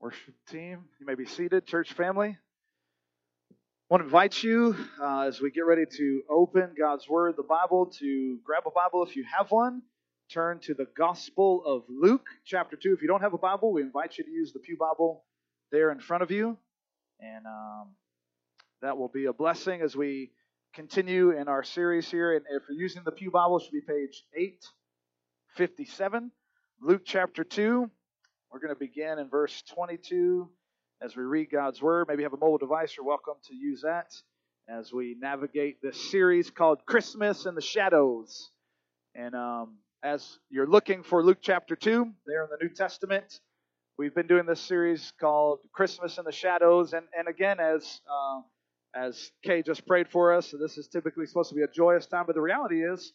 Worship team, you may be seated. Church family, I want to invite you uh, as we get ready to open God's Word, the Bible, to grab a Bible if you have one. Turn to the Gospel of Luke, chapter 2. If you don't have a Bible, we invite you to use the Pew Bible there in front of you. And um, that will be a blessing as we continue in our series here. And if you're using the Pew Bible, it should be page 857. Luke chapter 2. We're going to begin in verse 22 as we read God's Word. Maybe you have a mobile device, you're welcome to use that as we navigate this series called Christmas in the Shadows. And um, as you're looking for Luke chapter 2, there in the New Testament, we've been doing this series called Christmas in the Shadows. And, and again, as, uh, as Kay just prayed for us, so this is typically supposed to be a joyous time, but the reality is,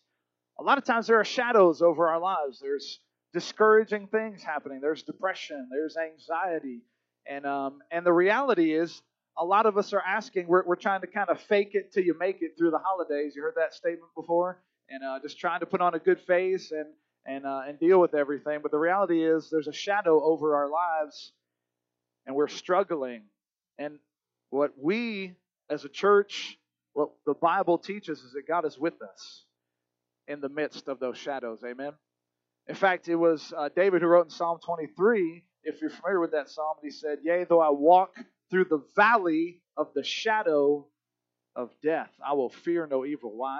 a lot of times there are shadows over our lives. There's discouraging things happening. There's depression. There's anxiety. And, um, and the reality is, a lot of us are asking, we're, we're trying to kind of fake it till you make it through the holidays. You heard that statement before? And uh, just trying to put on a good face and, and, uh, and deal with everything. But the reality is, there's a shadow over our lives, and we're struggling. And what we as a church, what the Bible teaches is that God is with us in the midst of those shadows. Amen. In fact, it was uh, David who wrote in Psalm 23, if you're familiar with that psalm, he said, Yea, though I walk through the valley of the shadow of death, I will fear no evil. Why?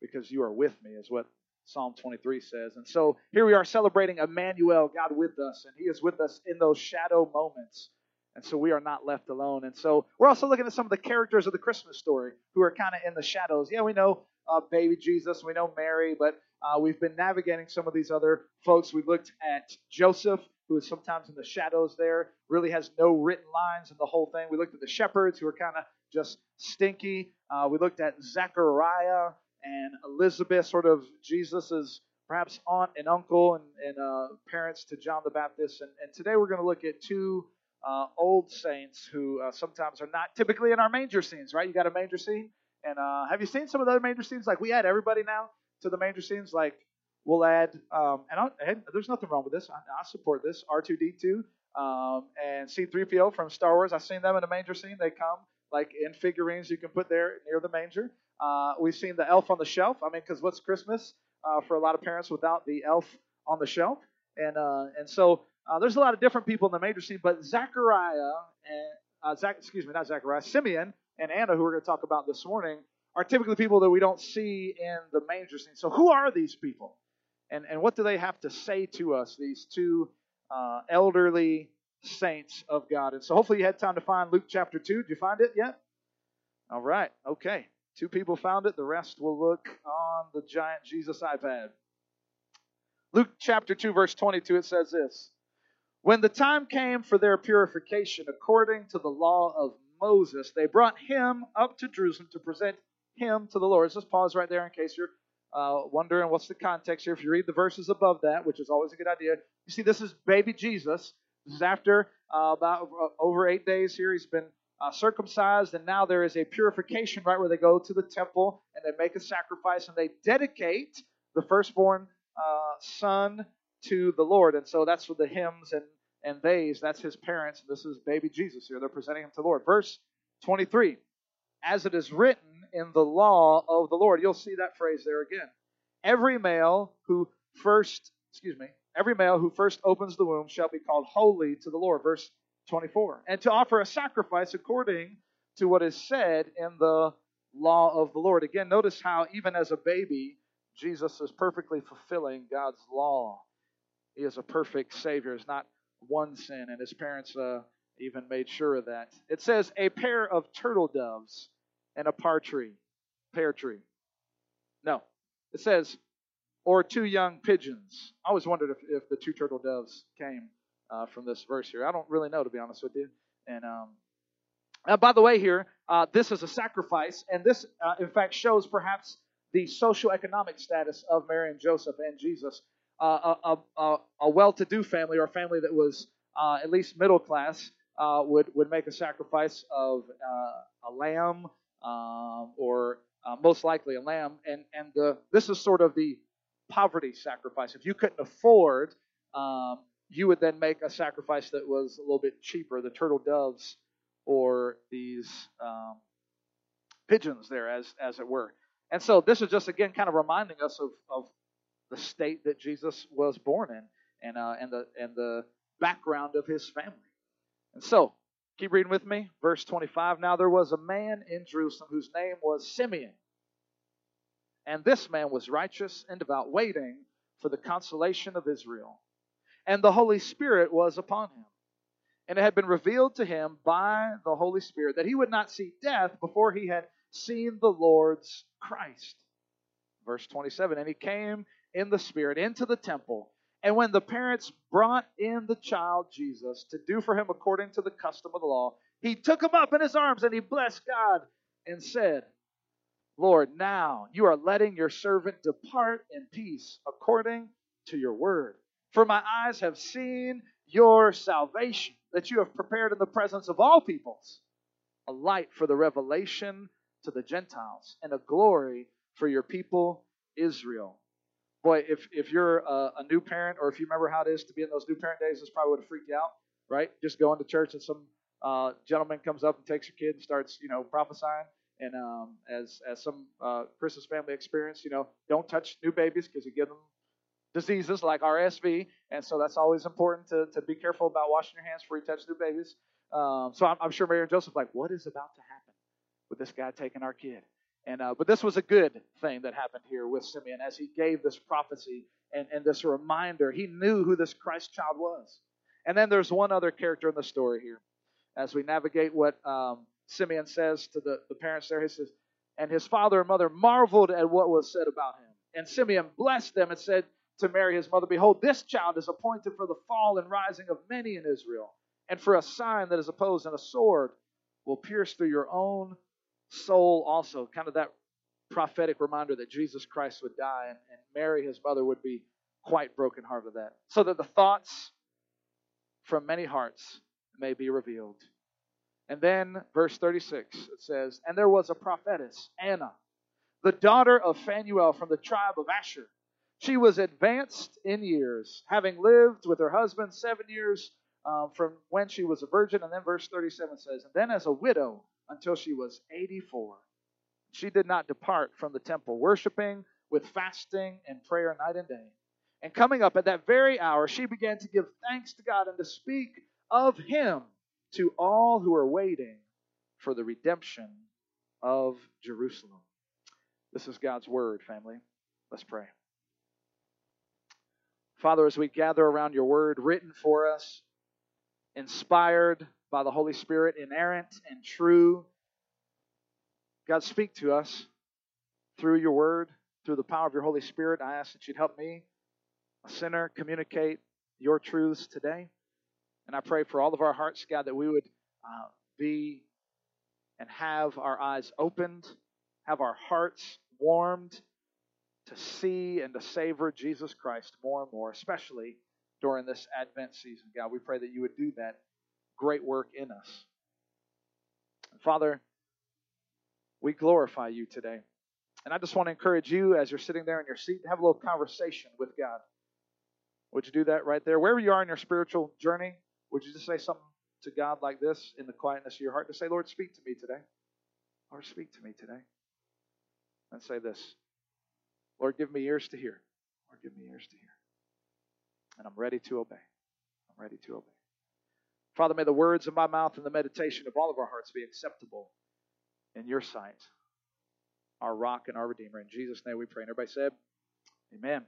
Because you are with me, is what Psalm 23 says. And so here we are celebrating Emmanuel, God with us, and He is with us in those shadow moments. And so we are not left alone. And so we're also looking at some of the characters of the Christmas story who are kind of in the shadows. Yeah, we know uh, baby Jesus, we know Mary, but uh, we've been navigating some of these other folks. We looked at Joseph, who is sometimes in the shadows there, really has no written lines in the whole thing. We looked at the shepherds, who are kind of just stinky. Uh, we looked at Zechariah and Elizabeth, sort of Jesus's perhaps aunt and uncle and, and uh, parents to John the Baptist. And, and today we're going to look at two uh, old saints who uh, sometimes are not typically in our manger scenes, right? You got a manger scene? And uh, have you seen some of the other manger scenes? Like we had everybody now to the manger scenes. Like we'll add, um, and, and, there's nothing wrong with this. I, I support this. R2D2 um, and C3PO from Star Wars. I've seen them in a manger scene. They come like in figurines you can put there near the manger. Uh, we've seen the elf on the shelf. I mean, because what's Christmas uh, for a lot of parents without the elf on the shelf? And uh, and so uh, there's a lot of different people in the manger scene, but Zachariah and uh, Zach, excuse me, not Zachariah, Simeon and Anna, who we're going to talk about this morning, are typically people that we don't see in the manger scene. So, who are these people? And, and what do they have to say to us, these two uh, elderly saints of God? And so, hopefully, you had time to find Luke chapter 2. Did you find it yet? All right. Okay. Two people found it. The rest will look on the giant Jesus iPad. Luke chapter 2, verse 22, it says this When the time came for their purification according to the law of Moses, they brought him up to Jerusalem to present him to the Lord. Let's just pause right there in case you're uh, wondering what's the context here. If you read the verses above that, which is always a good idea, you see this is baby Jesus. This is after uh, about uh, over eight days here. He's been uh, circumcised, and now there is a purification, right, where they go to the temple and they make a sacrifice and they dedicate the firstborn uh, son to the Lord. And so that's what the hymns and and theys, that's his parents. This is baby Jesus here. They're presenting him to the Lord. Verse 23 As it is written in the law of the Lord. You'll see that phrase there again. Every male who first, excuse me, every male who first opens the womb shall be called holy to the Lord. Verse 24. And to offer a sacrifice according to what is said in the law of the Lord. Again, notice how even as a baby, Jesus is perfectly fulfilling God's law. He is a perfect Savior. It's not one sin, and his parents uh, even made sure of that. It says, a pair of turtle doves and a par tree, pear tree. No, it says, or two young pigeons. I always wondered if, if the two turtle doves came uh, from this verse here. I don't really know, to be honest with you. And um, uh, by the way, here, uh, this is a sacrifice, and this, uh, in fact, shows perhaps the social economic status of Mary and Joseph and Jesus. Uh, a, a, a well to do family, or a family that was at least middle class, would, would make a sacrifice of a lamb um, or uh, most likely a lamb. And, and the, this is sort of the poverty sacrifice. If you couldn't afford, um, you would then make a sacrifice that was a little bit cheaper, the turtle doves or these um, pigeons there, as as it were. And so this is just again kind of reminding us of, of the state that Jesus was born in and uh, and the and the background of his family. And so keep reading with me, verse 25. Now there was a man in Jerusalem whose name was Simeon, and this man was righteous and devout, waiting for the consolation of Israel. And the Holy Spirit was upon him. And it had been revealed to him by the Holy Spirit that he would not see death before he had seen the Lord's Christ. Verse 27 And he came in the Spirit into the temple. And when the parents brought in the child Jesus to do for him according to the custom of the law, he took him up in his arms and he blessed God and said, Lord, now you are letting your servant depart in peace according to your word. For my eyes have seen your salvation that you have prepared in the presence of all peoples, a light for the revelation to the Gentiles and a glory for your people Israel. Boy, if, if you're a, a new parent or if you remember how it is to be in those new parent days, this probably would have freaked you out, right? Just going to church and some uh, gentleman comes up and takes your kid and starts, you know, prophesying. And um, as as some uh, Christmas family experience, you know, don't touch new babies because you give them diseases like RSV, and so that's always important to, to be careful about washing your hands before you touch new babies. Um, so I'm, I'm, sure Mary and Joseph like, what is about to happen with this guy taking our kid? And uh, but this was a good thing that happened here with Simeon as he gave this prophecy and, and this reminder. He knew who this Christ child was. And then there's one other character in the story here as we navigate what um, Simeon says to the, the parents there. He says, and his father and mother marveled at what was said about him. And Simeon blessed them and said, to Mary his mother, Behold, this child is appointed for the fall and rising of many in Israel, and for a sign that is opposed, and a sword will pierce through your own soul also. Kind of that prophetic reminder that Jesus Christ would die, and, and Mary his mother would be quite brokenhearted of that. So that the thoughts from many hearts may be revealed. And then, verse 36, it says, And there was a prophetess, Anna, the daughter of Phanuel from the tribe of Asher. She was advanced in years, having lived with her husband seven years um, from when she was a virgin. And then verse 37 says, And then as a widow until she was 84, she did not depart from the temple, worshiping with fasting and prayer night and day. And coming up at that very hour, she began to give thanks to God and to speak of Him to all who are waiting for the redemption of Jerusalem. This is God's word, family. Let's pray. Father, as we gather around your word written for us, inspired by the Holy Spirit, inerrant and true, God, speak to us through your word, through the power of your Holy Spirit. I ask that you'd help me, a sinner, communicate your truths today. And I pray for all of our hearts, God, that we would uh, be and have our eyes opened, have our hearts warmed to see and to savor Jesus Christ more and more, especially during this Advent season. God, we pray that you would do that great work in us. Father, we glorify you today. And I just want to encourage you as you're sitting there in your seat to have a little conversation with God. Would you do that right there? Wherever you are in your spiritual journey, would you just say something to God like this in the quietness of your heart to say, Lord, speak to me today? Lord, speak to me today. And say this Lord, give me ears to hear. Lord, give me ears to hear. And I'm ready to obey. I'm ready to obey. Father, may the words of my mouth and the meditation of all of our hearts be acceptable in your sight, our rock and our redeemer. In Jesus' name we pray. And everybody said, Amen.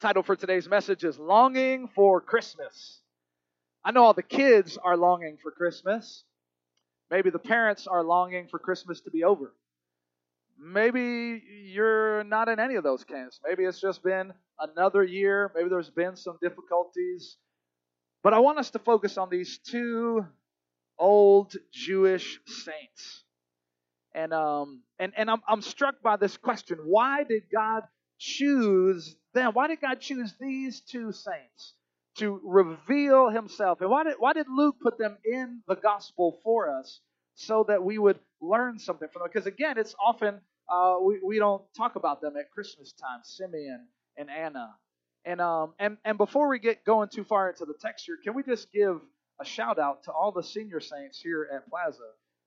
Title for today's message is Longing for Christmas. I know all the kids are longing for Christmas. Maybe the parents are longing for Christmas to be over maybe you're not in any of those camps. Maybe it's just been another year. Maybe there's been some difficulties. But I want us to focus on these two old Jewish saints. And um and, and I'm I'm struck by this question. Why did God choose them? Why did God choose these two saints to reveal himself? And why did why did Luke put them in the gospel for us? so that we would learn something from them. Because again, it's often uh, we, we don't talk about them at Christmas time, Simeon and Anna. And um and and before we get going too far into the texture, can we just give a shout out to all the senior saints here at Plaza?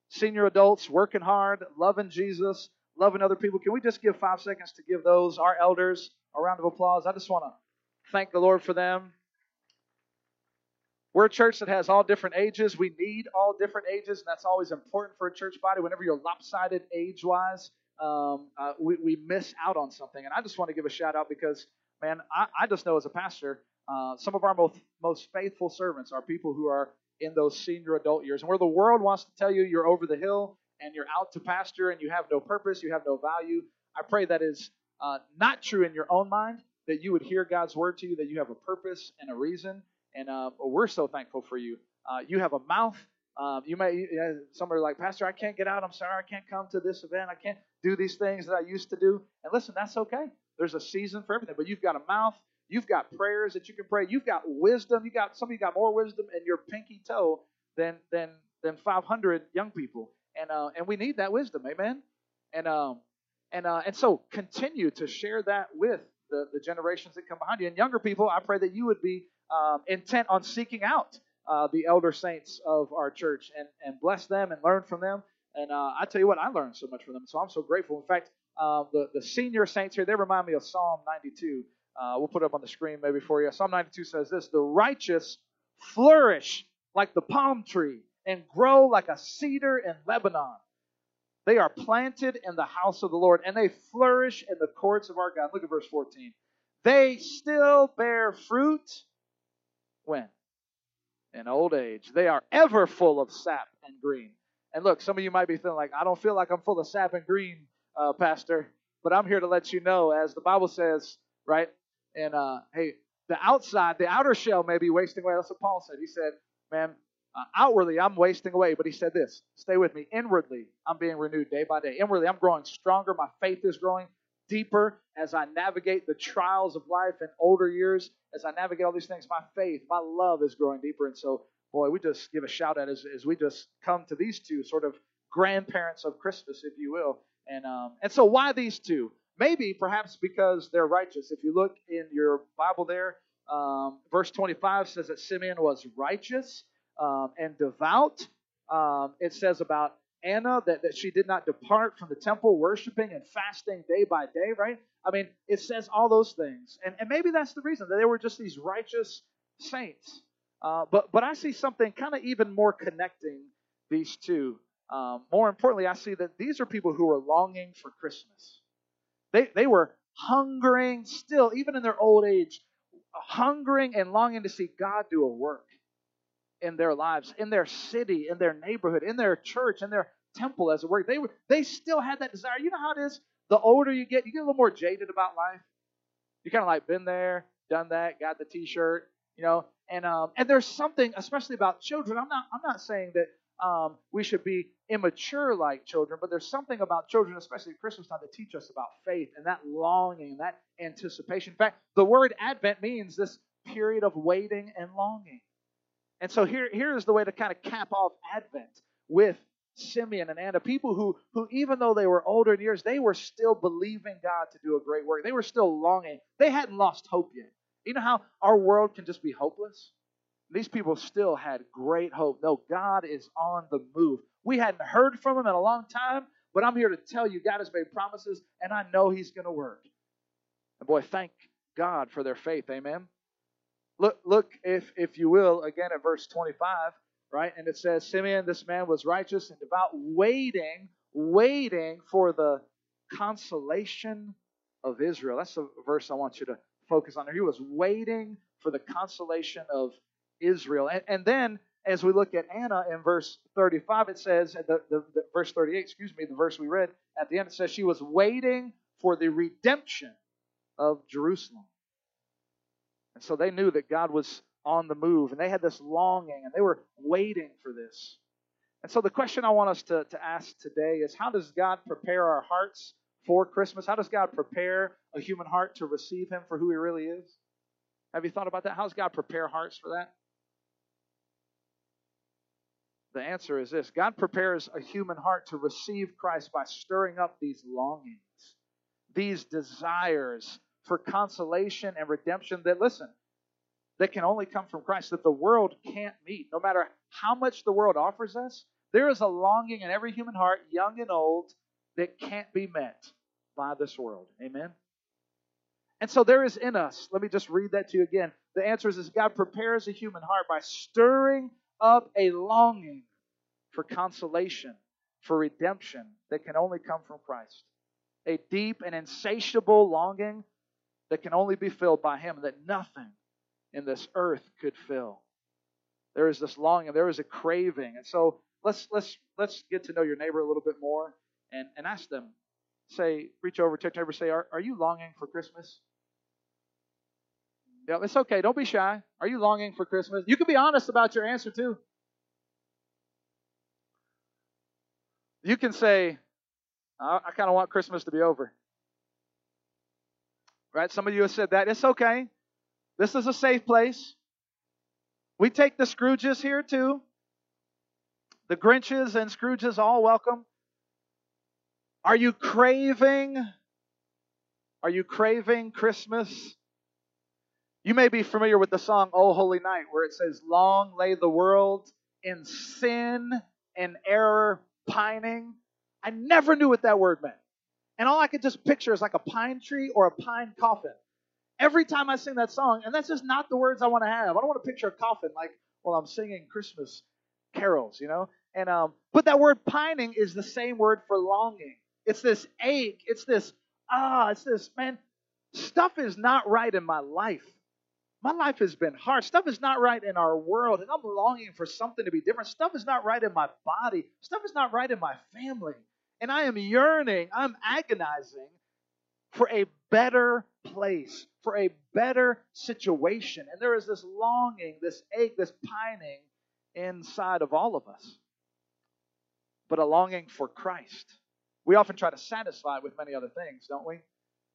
Senior adults working hard, loving Jesus, loving other people. Can we just give five seconds to give those our elders a round of applause? I just want to thank the Lord for them. We're a church that has all different ages. We need all different ages, and that's always important for a church body. Whenever you're lopsided age wise, um, uh, we, we miss out on something. And I just want to give a shout out because, man, I, I just know as a pastor, uh, some of our most, most faithful servants are people who are in those senior adult years. And where the world wants to tell you you're over the hill and you're out to pasture and you have no purpose, you have no value, I pray that is uh, not true in your own mind, that you would hear God's word to you, that you have a purpose and a reason. And uh, we're so thankful for you. Uh, you have a mouth. Um, you may you somebody like Pastor, I can't get out. I'm sorry, I can't come to this event. I can't do these things that I used to do. And listen, that's okay. There's a season for everything. But you've got a mouth. You've got prayers that you can pray. You've got wisdom. You got some of you got more wisdom in your pinky toe than than than 500 young people. And uh, and we need that wisdom, amen. And um and uh, and so continue to share that with the, the generations that come behind you. And younger people, I pray that you would be um, intent on seeking out uh, the elder saints of our church and, and bless them and learn from them. And uh, I tell you what, I learned so much from them. So I'm so grateful. In fact, uh, the, the senior saints here, they remind me of Psalm 92. Uh, we'll put it up on the screen maybe for you. Psalm 92 says this The righteous flourish like the palm tree and grow like a cedar in Lebanon. They are planted in the house of the Lord and they flourish in the courts of our God. Look at verse 14. They still bear fruit when? In old age. They are ever full of sap and green. And look, some of you might be feeling like, I don't feel like I'm full of sap and green, uh, Pastor. But I'm here to let you know, as the Bible says, right? And uh, hey, the outside, the outer shell may be wasting away. That's what Paul said. He said, man, uh, outwardly, I'm wasting away, but he said this stay with me. Inwardly, I'm being renewed day by day. Inwardly, I'm growing stronger. My faith is growing deeper as I navigate the trials of life in older years. As I navigate all these things, my faith, my love is growing deeper. And so, boy, we just give a shout out as, as we just come to these two sort of grandparents of Christmas, if you will. And, um, and so, why these two? Maybe perhaps because they're righteous. If you look in your Bible there, um, verse 25 says that Simeon was righteous um, and devout. Um, it says about Anna that, that she did not depart from the temple, worshiping and fasting day by day, right? I mean, it says all those things. And, and maybe that's the reason that they were just these righteous saints. Uh, but, but I see something kind of even more connecting these two. Um, more importantly, I see that these are people who are longing for Christmas. They, they were hungering still, even in their old age, hungering and longing to see God do a work in their lives, in their city, in their neighborhood, in their church, in their temple, as it were. They were, they still had that desire. You know how it is. The older you get, you get a little more jaded about life. You kind of like been there, done that, got the T-shirt, you know. And um, and there's something, especially about children. I'm not I'm not saying that um, we should be immature like children, but there's something about children, especially at Christmas time, that teach us about faith and that longing, and that anticipation. In fact, the word Advent means this period of waiting and longing. And so here, here is the way to kind of cap off Advent with Simeon and Anna, people who, who, even though they were older in years, they were still believing God to do a great work. They were still longing. They hadn't lost hope yet. You know how our world can just be hopeless? These people still had great hope. No, God is on the move. We hadn't heard from him in a long time, but I'm here to tell you God has made promises, and I know he's going to work. And boy, thank God for their faith. Amen. Look, look, if if you will, again at verse 25, right? And it says, Simeon, this man was righteous and devout, waiting, waiting for the consolation of Israel. That's the verse I want you to focus on. He was waiting for the consolation of Israel. And, and then as we look at Anna in verse 35, it says, the, the, the, verse 38, excuse me, the verse we read at the end, it says she was waiting for the redemption of Jerusalem. And so they knew that God was on the move, and they had this longing, and they were waiting for this. And so the question I want us to, to ask today is how does God prepare our hearts for Christmas? How does God prepare a human heart to receive Him for who He really is? Have you thought about that? How does God prepare hearts for that? The answer is this God prepares a human heart to receive Christ by stirring up these longings, these desires for consolation and redemption that, listen, that can only come from Christ, that the world can't meet. No matter how much the world offers us, there is a longing in every human heart, young and old, that can't be met by this world. Amen? And so there is in us, let me just read that to you again. The answer is, is God prepares a human heart by stirring up a longing for consolation, for redemption that can only come from Christ. A deep and insatiable longing that can only be filled by Him, that nothing in this earth could fill. There is this longing, there is a craving. And so let's let's let's get to know your neighbor a little bit more and, and ask them. Say, reach over to your neighbor, say, are, are you longing for Christmas? Yeah, it's okay. Don't be shy. Are you longing for Christmas? You can be honest about your answer too. You can say, I, I kind of want Christmas to be over. Right? Some of you have said that. It's okay. This is a safe place. We take the Scrooges here too. The Grinches and Scrooges all welcome. Are you craving? Are you craving Christmas? You may be familiar with the song Oh Holy Night, where it says, Long lay the world in sin and error pining. I never knew what that word meant. And all I could just picture is like a pine tree or a pine coffin every time I sing that song, and that's just not the words I want to have. I don't want to picture a coffin like while I'm singing Christmas carols, you know. And um, but that word pining is the same word for longing. It's this ache. It's this ah. It's this man. Stuff is not right in my life. My life has been hard. Stuff is not right in our world, and I'm longing for something to be different. Stuff is not right in my body. Stuff is not right in my family. And I am yearning, I'm agonizing for a better place, for a better situation. And there is this longing, this ache, this pining inside of all of us, but a longing for Christ. We often try to satisfy it with many other things, don't we?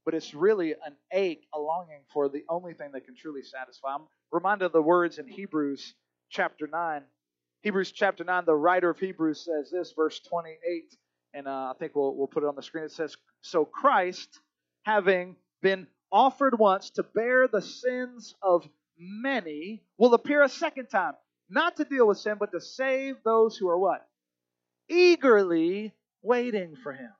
But it's really an ache, a longing for the only thing that can truly satisfy. I'm reminded of the words in Hebrews chapter 9. Hebrews chapter 9, the writer of Hebrews says this, verse 28, and uh, I think we'll, we'll put it on the screen. It says, So Christ, having been offered once to bear the sins of many, will appear a second time, not to deal with sin, but to save those who are what? Eagerly waiting for him.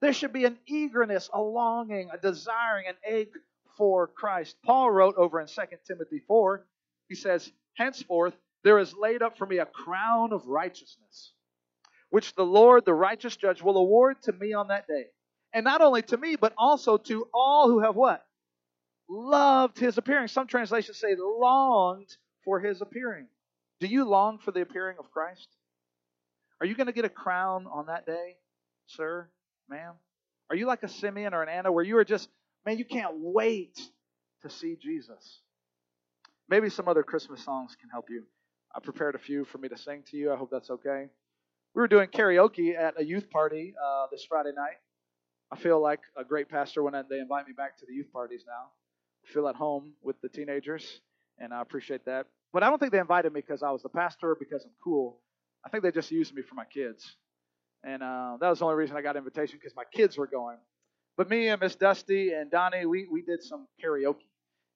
There should be an eagerness, a longing, a desiring, an ache for Christ. Paul wrote over in 2 Timothy 4, he says, Henceforth there is laid up for me a crown of righteousness, which the Lord, the righteous judge, will award to me on that day. And not only to me, but also to all who have what? loved his appearing. Some translations say longed for his appearing. Do you long for the appearing of Christ? Are you going to get a crown on that day, sir, ma'am? Are you like a Simeon or an Anna where you are just, man, you can't wait to see Jesus? Maybe some other Christmas songs can help you. I prepared a few for me to sing to you. I hope that's okay. We were doing karaoke at a youth party uh, this Friday night. I feel like a great pastor when they invite me back to the youth parties now feel at home with the teenagers, and I appreciate that. But I don't think they invited me because I was the pastor or because I'm cool. I think they just used me for my kids. And uh, that was the only reason I got an invitation because my kids were going. But me and Miss Dusty and Donnie, we, we did some karaoke.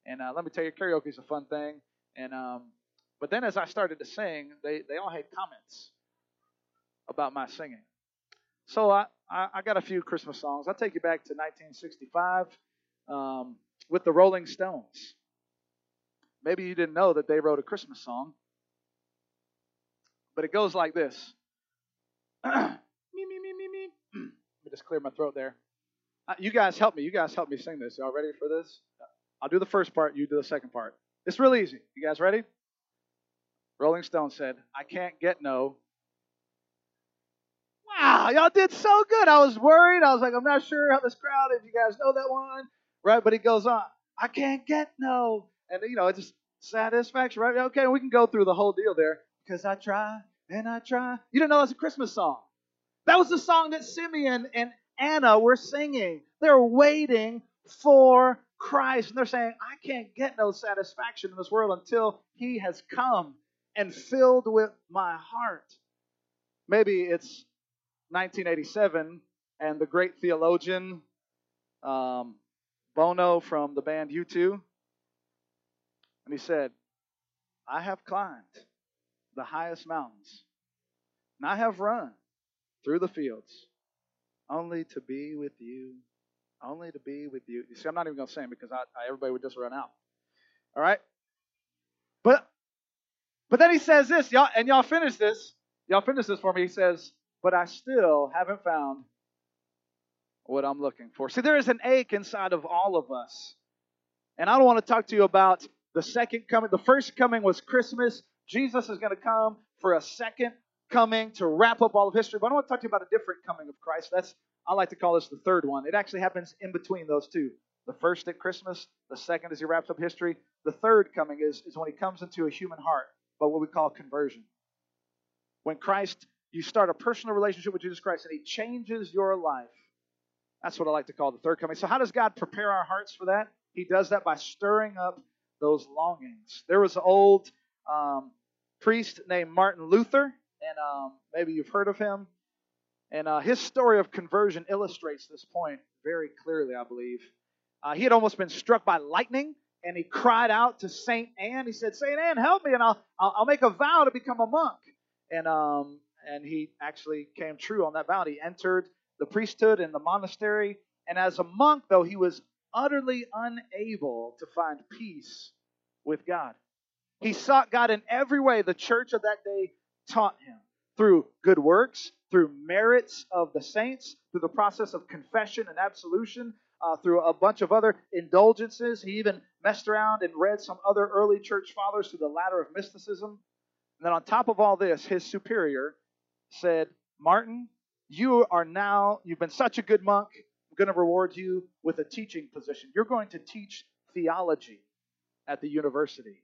And uh, let me tell you, karaoke is a fun thing. And um, but then as I started to sing, they, they all had comments about my singing. So I, I, I got a few Christmas songs. I'll take you back to 1965. Um, with the Rolling Stones. Maybe you didn't know that they wrote a Christmas song, but it goes like this. me, me, me, me, me. Let me just clear my throat there. Uh, you guys help me. You guys help me sing this. Y'all ready for this? I'll do the first part. You do the second part. It's real easy. You guys ready? Rolling Stone said, I can't get no. Wow, y'all did so good. I was worried. I was like, I'm not sure how this crowd is. You guys know that one? right? But he goes on, I can't get no. And, you know, it's just satisfaction, right? Okay, we can go through the whole deal there. Because I try and I try. You didn't know that's a Christmas song. That was the song that Simeon and Anna were singing. They're waiting for Christ. And they're saying, I can't get no satisfaction in this world until he has come and filled with my heart. Maybe it's 1987 and the great theologian um, Bono from the band U2. And he said, I have climbed the highest mountains, and I have run through the fields only to be with you. Only to be with you. You see, I'm not even going to sing because I, I, everybody would just run out. All right? But but then he says this, y'all, and y'all finish this. Y'all finish this for me. He says, But I still haven't found what I'm looking for. See, there is an ache inside of all of us. And I don't want to talk to you about the second coming. The first coming was Christmas. Jesus is going to come for a second coming to wrap up all of history. But I want to talk to you about a different coming of Christ. That's I like to call this the third one. It actually happens in between those two. The first at Christmas, the second as he wraps up history. The third coming is, is when he comes into a human heart, but what we call conversion. When Christ, you start a personal relationship with Jesus Christ and he changes your life. That's what I like to call the third coming. So, how does God prepare our hearts for that? He does that by stirring up those longings. There was an old um, priest named Martin Luther, and um, maybe you've heard of him. And uh, his story of conversion illustrates this point very clearly, I believe. Uh, he had almost been struck by lightning, and he cried out to Saint Anne. He said, "Saint Anne, help me, and I'll I'll, I'll make a vow to become a monk." And um and he actually came true on that vow. He entered the priesthood and the monastery, and as a monk, though he was utterly unable to find peace with God. He sought God in every way the church of that day taught him through good works, through merits of the saints, through the process of confession and absolution, uh, through a bunch of other indulgences. He even messed around and read some other early church fathers through the ladder of mysticism. And then on top of all this, his superior said, Martin, you are now, you've been such a good monk. I'm going to reward you with a teaching position. You're going to teach theology at the university.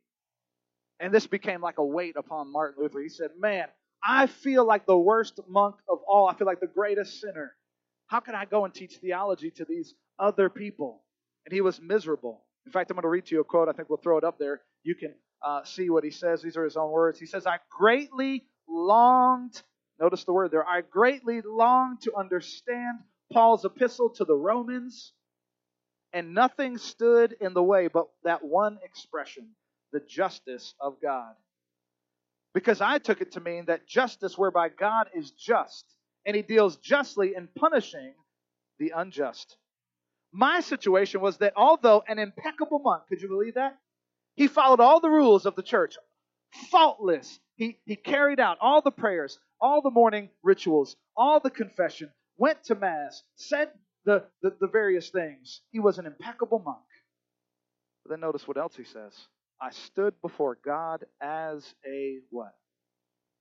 And this became like a weight upon Martin Luther. He said, Man, I feel like the worst monk of all. I feel like the greatest sinner. How can I go and teach theology to these other people? And he was miserable. In fact, I'm going to read to you a quote. I think we'll throw it up there. You can uh, see what he says. These are his own words. He says, I greatly longed, notice the word there, I greatly longed to understand Paul's epistle to the Romans, and nothing stood in the way but that one expression, the justice of God. Because I took it to mean that justice, whereby God is just, and he deals justly in punishing the unjust. My situation was that although an impeccable monk, could you believe that? He followed all the rules of the church, faultless. He, he carried out all the prayers, all the morning rituals, all the confession, went to Mass, said the, the, the various things. He was an impeccable monk. But then notice what else he says. I stood before God as a what?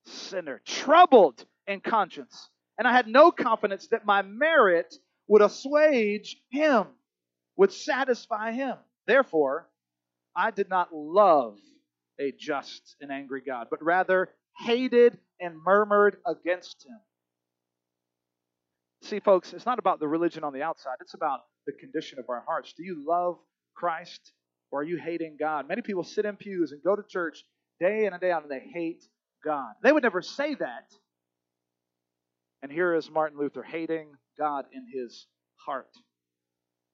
Sinner, troubled in conscience. And I had no confidence that my merit would assuage him, would satisfy him. Therefore, I did not love a just and angry God, but rather hated and murmured against him. See, folks, it's not about the religion on the outside, it's about the condition of our hearts. Do you love Christ or are you hating God? Many people sit in pews and go to church day in and day out and they hate God. They would never say that. And here is Martin Luther hating God in his heart.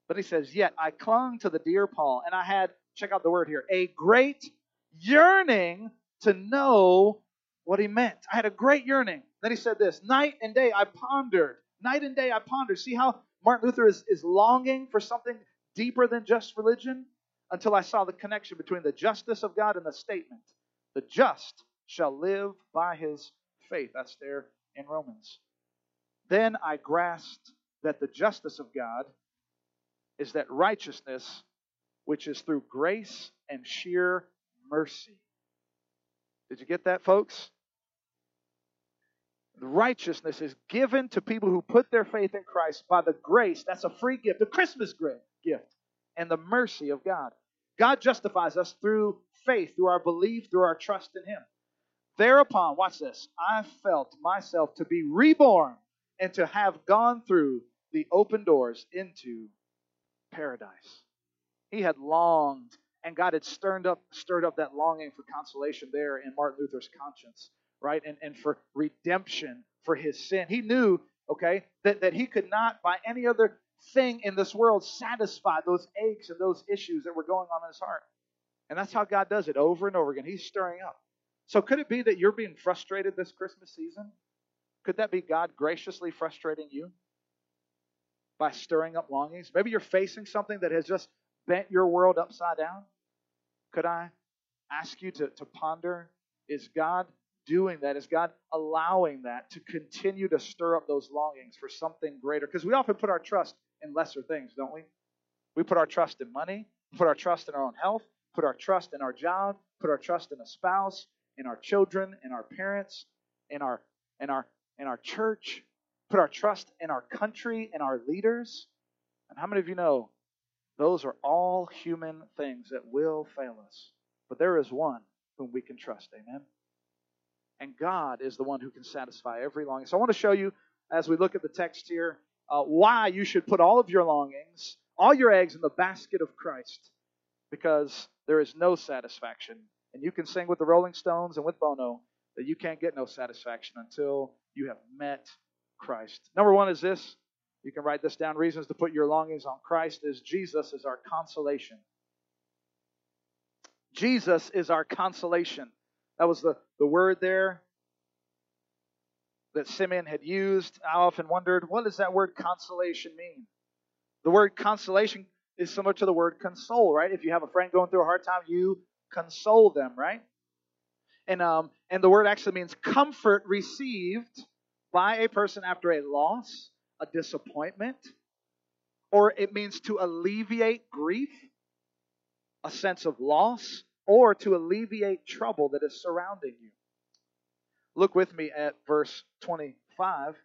But he says, Yet I clung to the dear Paul, and I had, check out the word here, a great yearning to know what he meant. I had a great yearning. Then he said this Night and day I pondered. Night and day I pondered. See how Martin Luther is, is longing for something deeper than just religion? Until I saw the connection between the justice of God and the statement, the just shall live by his faith. That's there in Romans. Then I grasped that the justice of God is that righteousness which is through grace and sheer mercy. Did you get that, folks? The righteousness is given to people who put their faith in Christ by the grace. That's a free gift, a Christmas gift, and the mercy of God. God justifies us through faith, through our belief, through our trust in Him. Thereupon, watch this, I felt myself to be reborn and to have gone through the open doors into paradise. He had longed, and God had stirred up, stirred up that longing for consolation there in Martin Luther's conscience, right? And, and for redemption for his sin. He knew, okay, that, that he could not, by any other thing in this world satisfy those aches and those issues that were going on in his heart. And that's how God does it over and over again. He's stirring up. So could it be that you're being frustrated this Christmas season? Could that be God graciously frustrating you by stirring up longings? Maybe you're facing something that has just bent your world upside down. Could I ask you to, to ponder is God doing that? Is God allowing that to continue to stir up those longings for something greater? Because we often put our trust in lesser things, don't we? We put our trust in money, put our trust in our own health, put our trust in our job, put our trust in a spouse, in our children, in our parents, in our in our in our church, put our trust in our country and our leaders. And how many of you know those are all human things that will fail us? But there is one whom we can trust. Amen. And God is the one who can satisfy every longing. So I want to show you, as we look at the text here, uh, why you should put all of your longings, all your eggs in the basket of Christ, because there is no satisfaction. And you can sing with the Rolling Stones and with Bono that you can't get no satisfaction until you have met Christ. Number one is this. You can write this down. Reasons to put your longings on Christ is Jesus is our consolation. Jesus is our consolation. That was the, the word there that Simeon had used. I often wondered, what does that word consolation mean? The word consolation is similar to the word console, right? If you have a friend going through a hard time, you console them, right? And um, and the word actually means comfort received by a person after a loss, a disappointment, or it means to alleviate grief, a sense of loss, or to alleviate trouble that is surrounding you. Look with me at verse 25,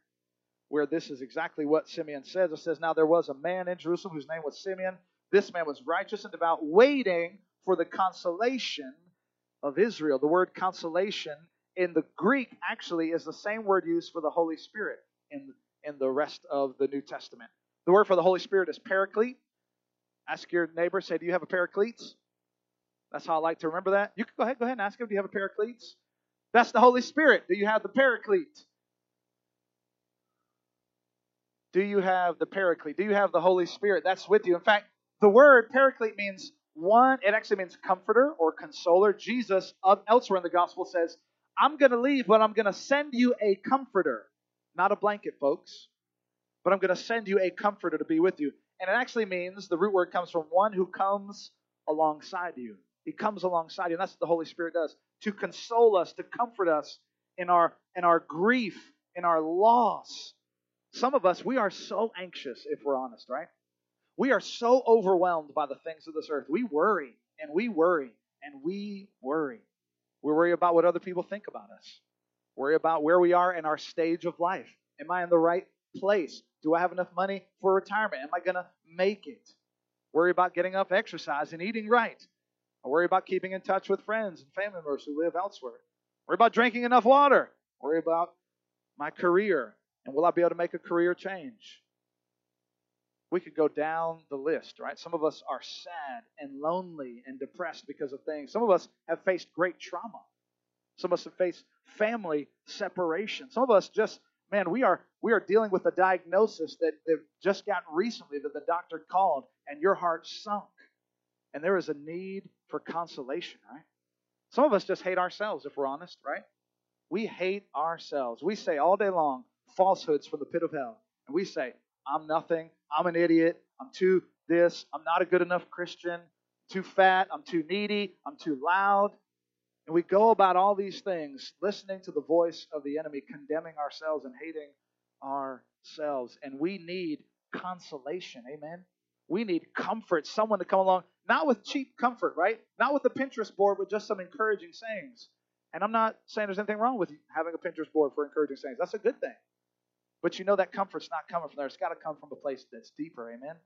where this is exactly what Simeon says. It says, Now there was a man in Jerusalem whose name was Simeon. This man was righteous and devout, waiting for the consolation of Israel. The word consolation in the Greek actually is the same word used for the Holy Spirit in, in the rest of the New Testament. The word for the Holy Spirit is paraclete. Ask your neighbor, say, Do you have a paraclete? That's how I like to remember that. You can go ahead, go ahead and ask him, Do you have a paraclete? That's the Holy Spirit. Do you have the paraclete? Do you have the paraclete? Do you have the Holy Spirit? That's with you. In fact, the word paraclete means one, it actually means comforter or consoler. Jesus, uh, elsewhere in the gospel, says, I'm going to leave, but I'm going to send you a comforter. Not a blanket, folks, but I'm going to send you a comforter to be with you. And it actually means the root word comes from one who comes alongside you. He comes alongside you, and that's what the Holy Spirit does to console us, to comfort us in our in our grief, in our loss. Some of us, we are so anxious, if we're honest, right? We are so overwhelmed by the things of this earth. We worry and we worry and we worry. We worry about what other people think about us. Worry about where we are in our stage of life. Am I in the right place? Do I have enough money for retirement? Am I going to make it? Worry about getting enough exercise and eating right. I worry about keeping in touch with friends and family members who live elsewhere. Worry about drinking enough water. Worry about my career and will I be able to make a career change? We could go down the list, right? Some of us are sad and lonely and depressed because of things. Some of us have faced great trauma. Some of us have faced family separation. Some of us just, man, we are we are dealing with a diagnosis that, that just got recently that the doctor called and your heart sunk. And there is a need for consolation, right? Some of us just hate ourselves, if we're honest, right? We hate ourselves. We say all day long falsehoods from the pit of hell. And we say, I'm nothing. I'm an idiot. I'm too this. I'm not a good enough Christian. Too fat. I'm too needy. I'm too loud. And we go about all these things, listening to the voice of the enemy, condemning ourselves and hating ourselves. And we need consolation. Amen. We need comfort, someone to come along, not with cheap comfort, right? Not with a Pinterest board with just some encouraging sayings. And I'm not saying there's anything wrong with having a Pinterest board for encouraging sayings. That's a good thing. But you know that comfort's not coming from there. It's got to come from a place that's deeper. Amen.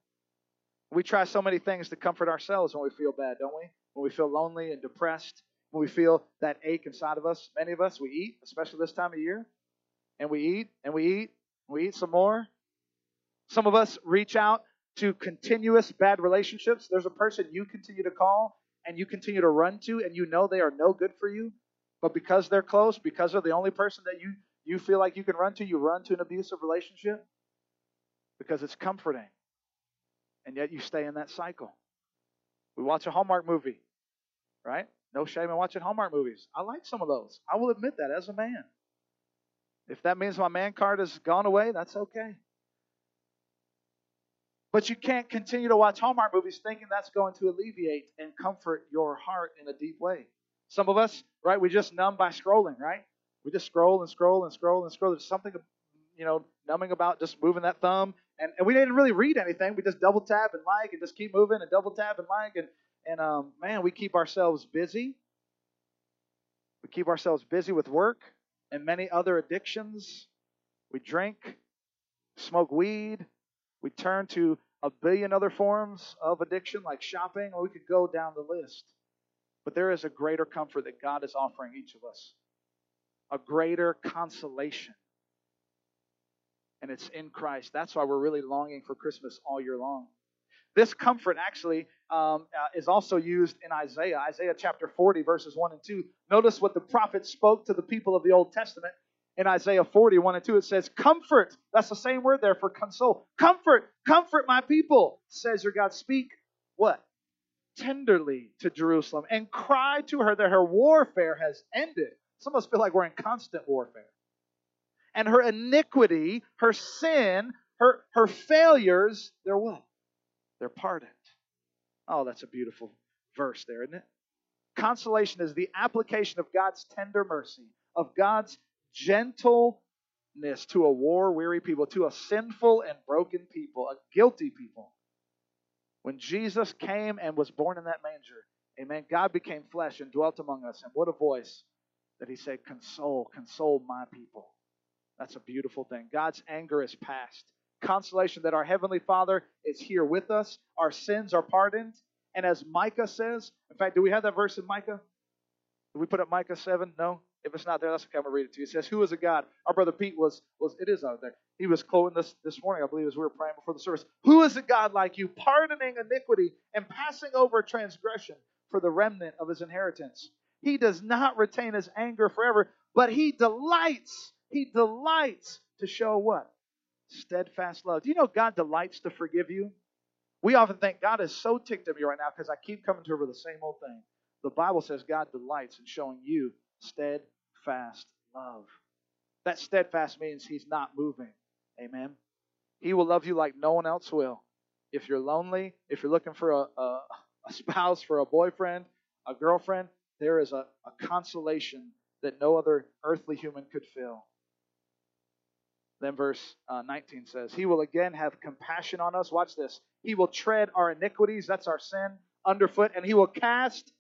We try so many things to comfort ourselves when we feel bad, don't we? When we feel lonely and depressed, when we feel that ache inside of us. Many of us, we eat, especially this time of year, and we eat and we eat, and we eat some more. Some of us reach out to continuous bad relationships. There's a person you continue to call and you continue to run to, and you know they are no good for you, but because they're close, because they're the only person that you you feel like you can run to, you run to an abusive relationship because it's comforting. And yet you stay in that cycle. We watch a Hallmark movie, right? No shame in watching Hallmark movies. I like some of those. I will admit that as a man. If that means my man card has gone away, that's okay. But you can't continue to watch Hallmark movies thinking that's going to alleviate and comfort your heart in a deep way. Some of us, right, we just numb by scrolling, right? We just scroll and scroll and scroll and scroll. There's something, you know, numbing about just moving that thumb. And, and we didn't really read anything. We just double tap and like and just keep moving and double tap and like. And, and um, man, we keep ourselves busy. We keep ourselves busy with work and many other addictions. We drink, smoke weed. We turn to a billion other forms of addiction like shopping, or we could go down the list. But there is a greater comfort that God is offering each of us a greater consolation. And it's in Christ. That's why we're really longing for Christmas all year long. This comfort actually um, uh, is also used in Isaiah, Isaiah chapter 40, verses 1 and 2. Notice what the prophet spoke to the people of the Old Testament. In Isaiah 40, 1 and 2, it says, Comfort. That's the same word there for console. Comfort, comfort my people, says your God. Speak what? Tenderly to Jerusalem and cry to her that her warfare has ended some of us feel like we're in constant warfare. And her iniquity, her sin, her, her failures, they're what? They're pardoned. Oh, that's a beautiful verse there, isn't it? Consolation is the application of God's tender mercy, of God's gentleness to a war weary people, to a sinful and broken people, a guilty people. When Jesus came and was born in that manger, amen, God became flesh and dwelt among us. And what a voice that he said, Console, console my people. That's a beautiful thing. God's anger is past. Consolation that our Heavenly Father is here with us. Our sins are pardoned. And as Micah says, in fact, do we have that verse in Micah? Did we put up Micah 7? No? If it's not there, that's okay. I'm going to read it to you. It says, Who is a God? Our brother Pete was, was it is out there. He was quoting this this morning, I believe, as we were praying before the service. Who is a God like you, pardoning iniquity and passing over transgression for the remnant of his inheritance? He does not retain his anger forever, but he delights, he delights to show what? Steadfast love. Do you know God delights to forgive you? We often think God is so ticked at me right now because I keep coming to her with the same old thing. The Bible says God delights in showing you steadfast love. That steadfast means he's not moving. Amen. He will love you like no one else will. If you're lonely, if you're looking for a, a, a spouse, for a boyfriend, a girlfriend, there is a, a consolation that no other earthly human could fill. Then verse uh, 19 says, He will again have compassion on us. Watch this. He will tread our iniquities, that's our sin, underfoot, and He will cast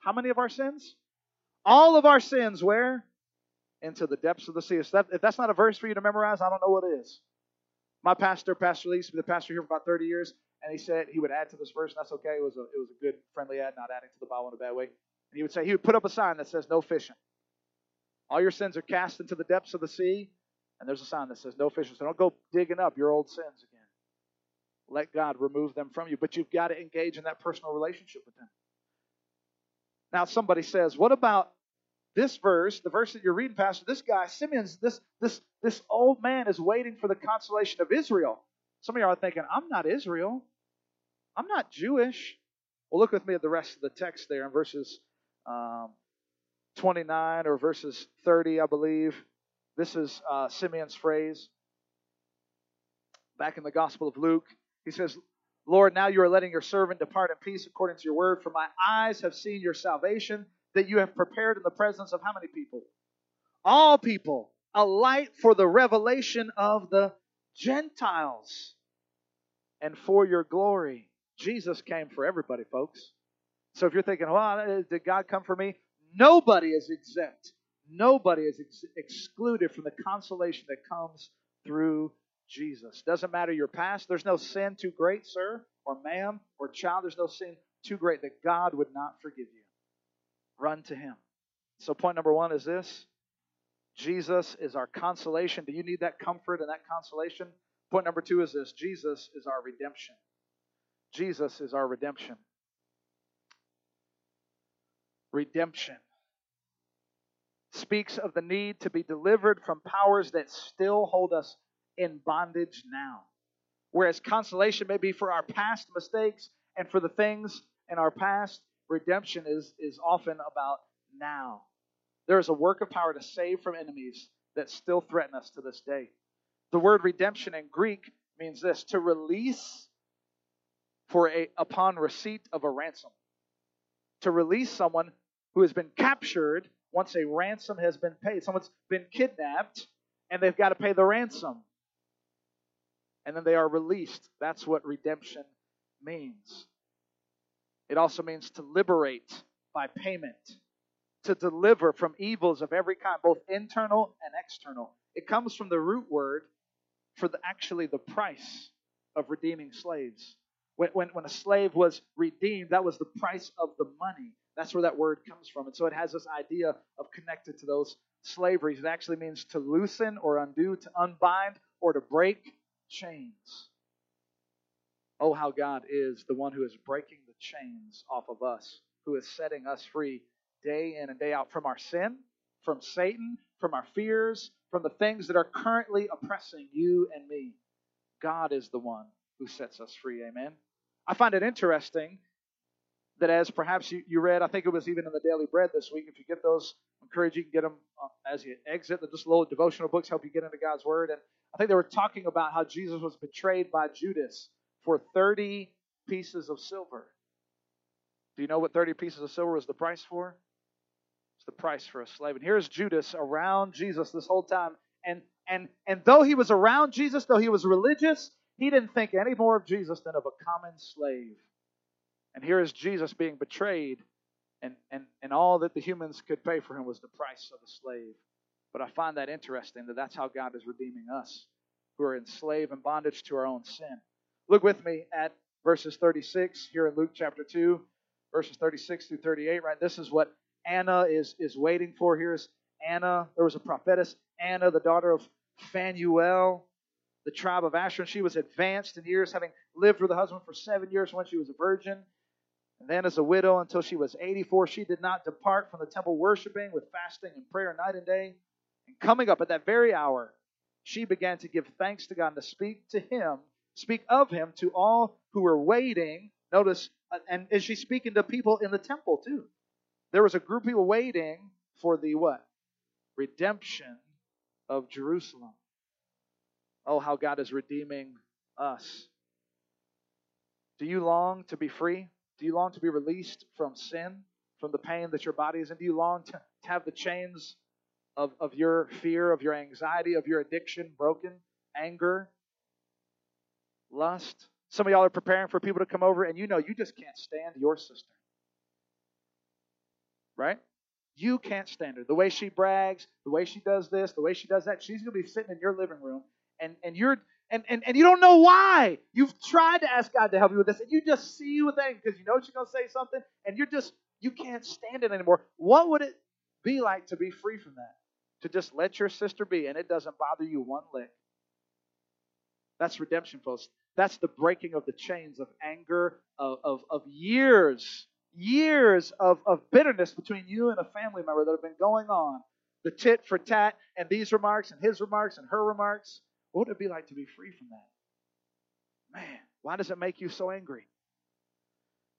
how many of our sins? All of our sins where? Into the depths of the sea. that, if that's not a verse for you to memorize, I don't know what is. My pastor, Pastor Lee, used to be the pastor here for about 30 years, and he said he would add to this verse, and that's okay. It was a, it was a good, friendly ad, not adding to the Bible in a bad way. And he would say, he would put up a sign that says, no fishing. All your sins are cast into the depths of the sea, and there's a sign that says, no fishing. So don't go digging up your old sins again. Let God remove them from you. But you've got to engage in that personal relationship with Him. Now, somebody says, what about this verse, the verse that you're reading, Pastor? This guy, Simeon's, this, this, this old man is waiting for the consolation of Israel. Some of you are thinking, I'm not Israel. I'm not Jewish. Well, look with me at the rest of the text there in verses um, 29 or verses 30, I believe. This is uh, Simeon's phrase. Back in the Gospel of Luke, he says, Lord, now you are letting your servant depart in peace according to your word, for my eyes have seen your salvation that you have prepared in the presence of how many people? All people, a light for the revelation of the Gentiles and for your glory. Jesus came for everybody, folks. So if you're thinking, well, did God come for me? Nobody is exempt. Nobody is ex- excluded from the consolation that comes through Jesus. Doesn't matter your past. There's no sin too great, sir, or ma'am, or child. There's no sin too great that God would not forgive you. Run to Him. So, point number one is this Jesus is our consolation. Do you need that comfort and that consolation? Point number two is this Jesus is our redemption. Jesus is our redemption redemption. Speaks of the need to be delivered from powers that still hold us in bondage now. Whereas consolation may be for our past mistakes and for the things in our past, redemption is, is often about now. There is a work of power to save from enemies that still threaten us to this day. The word redemption in Greek means this to release for a upon receipt of a ransom. To release someone who has been captured once a ransom has been paid. Someone's been kidnapped and they've got to pay the ransom. And then they are released. That's what redemption means. It also means to liberate by payment, to deliver from evils of every kind, both internal and external. It comes from the root word for the, actually the price of redeeming slaves. When, when, when a slave was redeemed, that was the price of the money. That's where that word comes from. And so it has this idea of connected to those slaveries. It actually means to loosen or undo, to unbind or to break chains. Oh, how God is the one who is breaking the chains off of us, who is setting us free day in and day out from our sin, from Satan, from our fears, from the things that are currently oppressing you and me. God is the one who sets us free. Amen. I find it interesting that as perhaps you, you read, I think it was even in the Daily Bread this week. If you get those, I encourage you can get them uh, as you exit. They're just little devotional books help you get into God's Word. And I think they were talking about how Jesus was betrayed by Judas for 30 pieces of silver. Do you know what 30 pieces of silver was the price for? It's the price for a slave. And here's Judas around Jesus this whole time. And and and though he was around Jesus, though he was religious, he didn't think any more of Jesus than of a common slave. And here is Jesus being betrayed, and, and, and all that the humans could pay for him was the price of a slave. But I find that interesting that that's how God is redeeming us, who are enslaved and bondage to our own sin. Look with me at verses 36 here in Luke chapter 2, verses 36 through 38, right? This is what Anna is, is waiting for. Here's Anna. There was a prophetess, Anna, the daughter of Phanuel the tribe of Asher. And she was advanced in years, having lived with a husband for seven years when she was a virgin. And then, as a widow until she was 84, she did not depart from the temple worshiping with fasting and prayer night and day. And coming up at that very hour, she began to give thanks to God and to speak to Him, speak of Him to all who were waiting. Notice, uh, and is she speaking to people in the temple too? There was a group of people waiting for the what? Redemption of Jerusalem. Oh, how God is redeeming us. Do you long to be free? Do you long to be released from sin, from the pain that your body is in? Do you long to, to have the chains of, of your fear, of your anxiety, of your addiction broken? Anger, lust. Some of y'all are preparing for people to come over, and you know you just can't stand your sister. Right? You can't stand her. The way she brags, the way she does this, the way she does that, she's going to be sitting in your living room and, and you're and, and, and you don't know why. You've tried to ask God to help you with this, and you just see with that because you know she's gonna say something, and you're just you can't stand it anymore. What would it be like to be free from that? To just let your sister be, and it doesn't bother you one lick. That's redemption, folks. That's the breaking of the chains of anger, of, of, of years, years of, of bitterness between you and a family member that have been going on. The tit for tat, and these remarks, and his remarks, and her remarks. What would it be like to be free from that? Man, why does it make you so angry?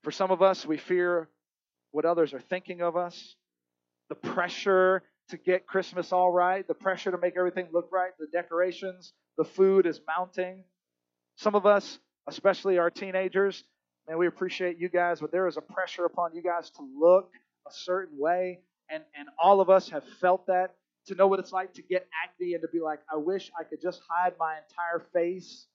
For some of us, we fear what others are thinking of us, the pressure to get Christmas all right, the pressure to make everything look right, the decorations, the food is mounting. Some of us, especially our teenagers, man, we appreciate you guys, but there is a pressure upon you guys to look a certain way. And, and all of us have felt that to know what it's like to get acne and to be like, I wish I could just hide my entire face,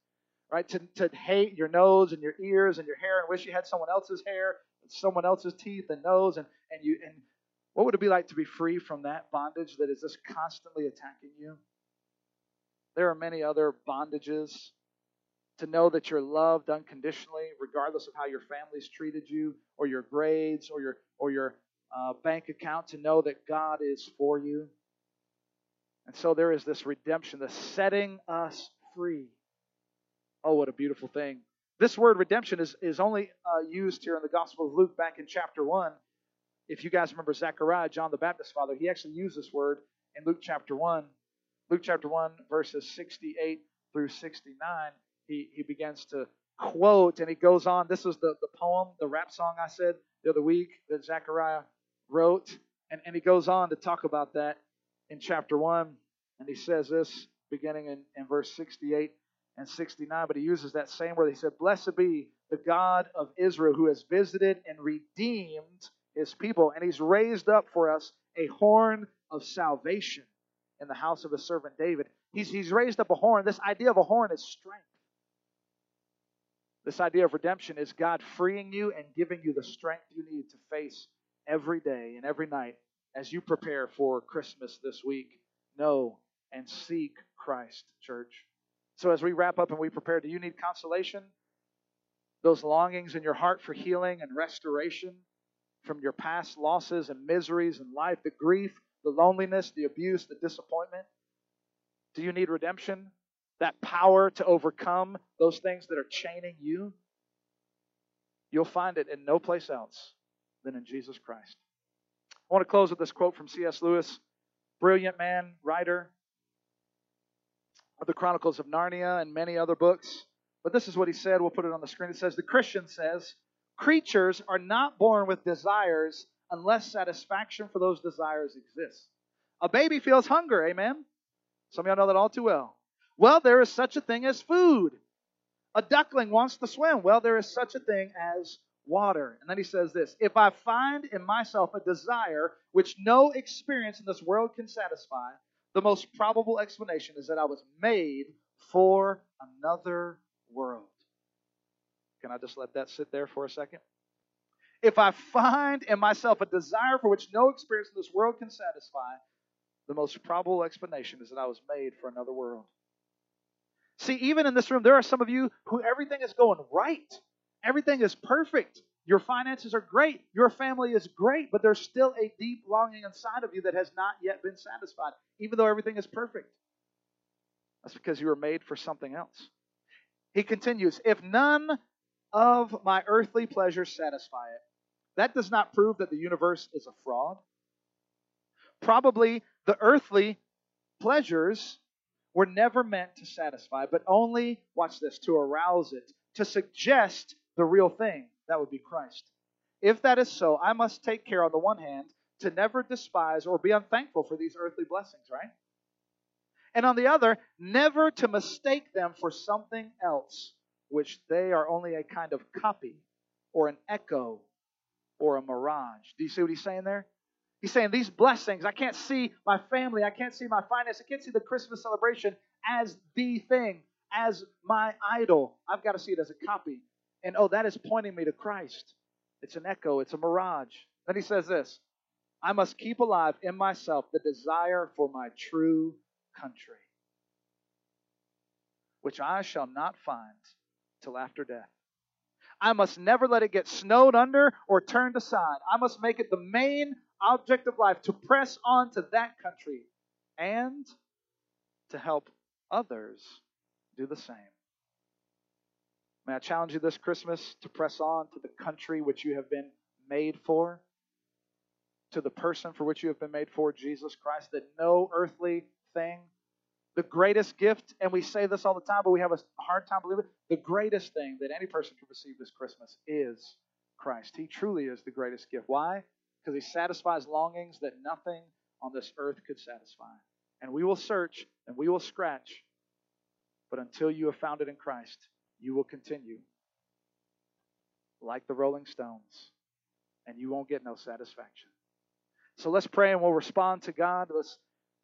right? To, to hate your nose and your ears and your hair and wish you had someone else's hair, and someone else's teeth and nose. And, and, you, and what would it be like to be free from that bondage that is just constantly attacking you? There are many other bondages. To know that you're loved unconditionally, regardless of how your family's treated you, or your grades, or your or your uh, bank account. To know that God is for you and so there is this redemption, the setting us free. Oh, what a beautiful thing. This word redemption is, is only uh, used here in the Gospel of Luke back in chapter 1. If you guys remember Zechariah, John the Baptist's father, he actually used this word in Luke chapter 1. Luke chapter 1, verses 68 through 69. he, he begins to quote and he goes on. This is the, the poem, the rap song I said the other week that Zechariah wrote. And, and he goes on to talk about that in chapter 1. And he says this beginning in, in verse 68 and 69. But he uses that same word. He said, Blessed be the God of Israel who has visited and redeemed his people. And he's raised up for us a horn of salvation in the house of his servant David. He's, he's raised up a horn. This idea of a horn is strength. This idea of redemption is God freeing you and giving you the strength you need to face every day and every night as you prepare for Christmas this week. Know and seek Christ, church. So, as we wrap up and we prepare, do you need consolation? Those longings in your heart for healing and restoration from your past losses and miseries in life, the grief, the loneliness, the abuse, the disappointment? Do you need redemption? That power to overcome those things that are chaining you? You'll find it in no place else than in Jesus Christ. I want to close with this quote from C.S. Lewis, brilliant man, writer the Chronicles of Narnia and many other books. But this is what he said. We'll put it on the screen. It says The Christian says, Creatures are not born with desires unless satisfaction for those desires exists. A baby feels hunger, amen? Some of y'all know that all too well. Well, there is such a thing as food. A duckling wants to swim. Well, there is such a thing as water. And then he says this If I find in myself a desire which no experience in this world can satisfy, the most probable explanation is that I was made for another world. Can I just let that sit there for a second? If I find in myself a desire for which no experience in this world can satisfy, the most probable explanation is that I was made for another world. See, even in this room, there are some of you who everything is going right. Everything is perfect. Your finances are great. Your family is great, but there's still a deep longing inside of you that has not yet been satisfied, even though everything is perfect. That's because you were made for something else. He continues If none of my earthly pleasures satisfy it, that does not prove that the universe is a fraud. Probably the earthly pleasures were never meant to satisfy, but only, watch this, to arouse it, to suggest the real thing. That would be Christ. If that is so, I must take care, on the one hand, to never despise or be unthankful for these earthly blessings, right? And on the other, never to mistake them for something else, which they are only a kind of copy or an echo or a mirage. Do you see what he's saying there? He's saying these blessings, I can't see my family, I can't see my finance, I can't see the Christmas celebration as the thing, as my idol. I've got to see it as a copy. And oh, that is pointing me to Christ. It's an echo, it's a mirage. Then he says this I must keep alive in myself the desire for my true country, which I shall not find till after death. I must never let it get snowed under or turned aside. I must make it the main object of life to press on to that country and to help others do the same. May I challenge you this Christmas to press on to the country which you have been made for, to the person for which you have been made for, Jesus Christ, that no earthly thing the greatest gift, and we say this all the time, but we have a hard time believing it. The greatest thing that any person can receive this Christmas is Christ. He truly is the greatest gift. Why? Because he satisfies longings that nothing on this earth could satisfy. And we will search and we will scratch, but until you have found it in Christ, you will continue like the Rolling Stones, and you won't get no satisfaction. So let's pray and we'll respond to God. Let's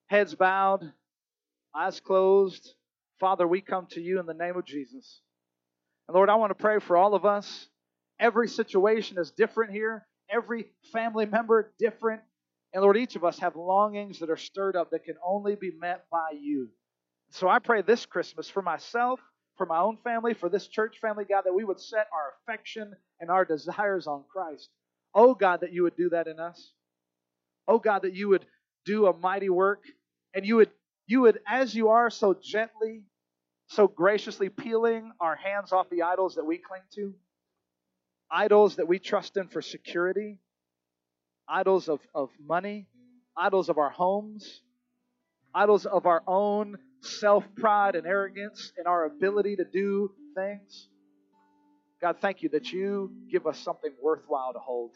heads bowed eyes closed. Father, we come to you in the name of Jesus. And Lord, I want to pray for all of us. Every situation is different here, every family member different. And Lord, each of us have longings that are stirred up that can only be met by you. So I pray this Christmas for myself, for my own family, for this church family, God, that we would set our affection and our desires on Christ. Oh, God, that you would do that in us. Oh, God, that you would do a mighty work and you would you would, as you are so gently, so graciously peeling our hands off the idols that we cling to, idols that we trust in for security, idols of, of money, idols of our homes, idols of our own self pride and arrogance in our ability to do things. God, thank you that you give us something worthwhile to hold.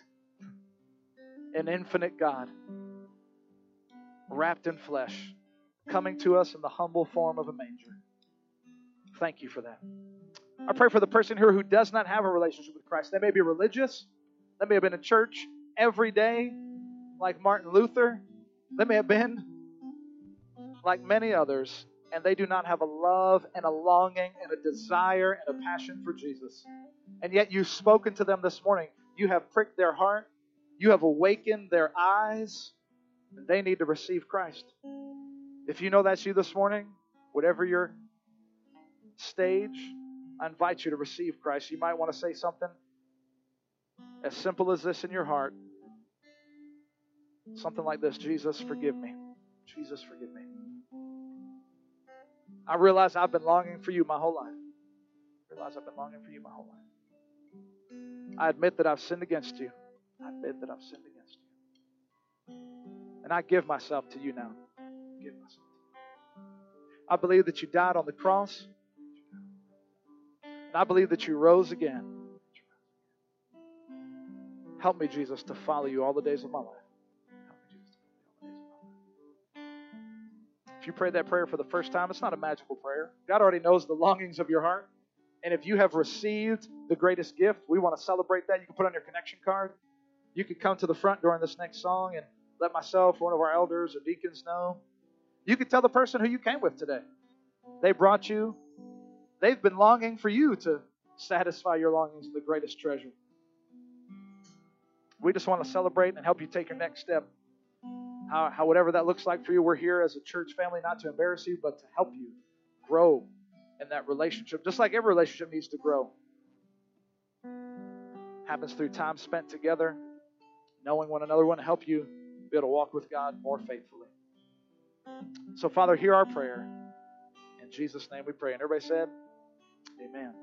An infinite God, wrapped in flesh, coming to us in the humble form of a manger. Thank you for that. I pray for the person here who does not have a relationship with Christ. They may be religious, they may have been in church every day, like Martin Luther. They may have been like many others, and they do not have a love and a longing and a desire and a passion for Jesus. And yet you've spoken to them this morning. You have pricked their heart, you have awakened their eyes, and they need to receive Christ. If you know that's you this morning, whatever your stage, I invite you to receive Christ. You might want to say something as simple as this in your heart. Something like this Jesus, forgive me. Jesus, forgive me. I realize I've been longing for you my whole life. I realize I've been longing for you my whole life. I admit that I've sinned against you. I admit that I've sinned against you. And I give myself to you now. Give myself. I believe that you died on the cross. And I believe that you rose again. Help me, Jesus, to follow you all the days of my life. If you prayed that prayer for the first time, it's not a magical prayer. God already knows the longings of your heart. And if you have received the greatest gift, we want to celebrate that. You can put on your connection card. You could come to the front during this next song and let myself one of our elders or deacons know. You could tell the person who you came with today. They brought you, they've been longing for you to satisfy your longings the greatest treasure. We just want to celebrate and help you take your next step how, how whatever that looks like for you, we're here as a church family not to embarrass you, but to help you grow in that relationship. Just like every relationship needs to grow. Happens through time spent together, knowing one another. We want to help you be able to walk with God more faithfully. So, Father, hear our prayer. In Jesus' name we pray. And everybody said, Amen.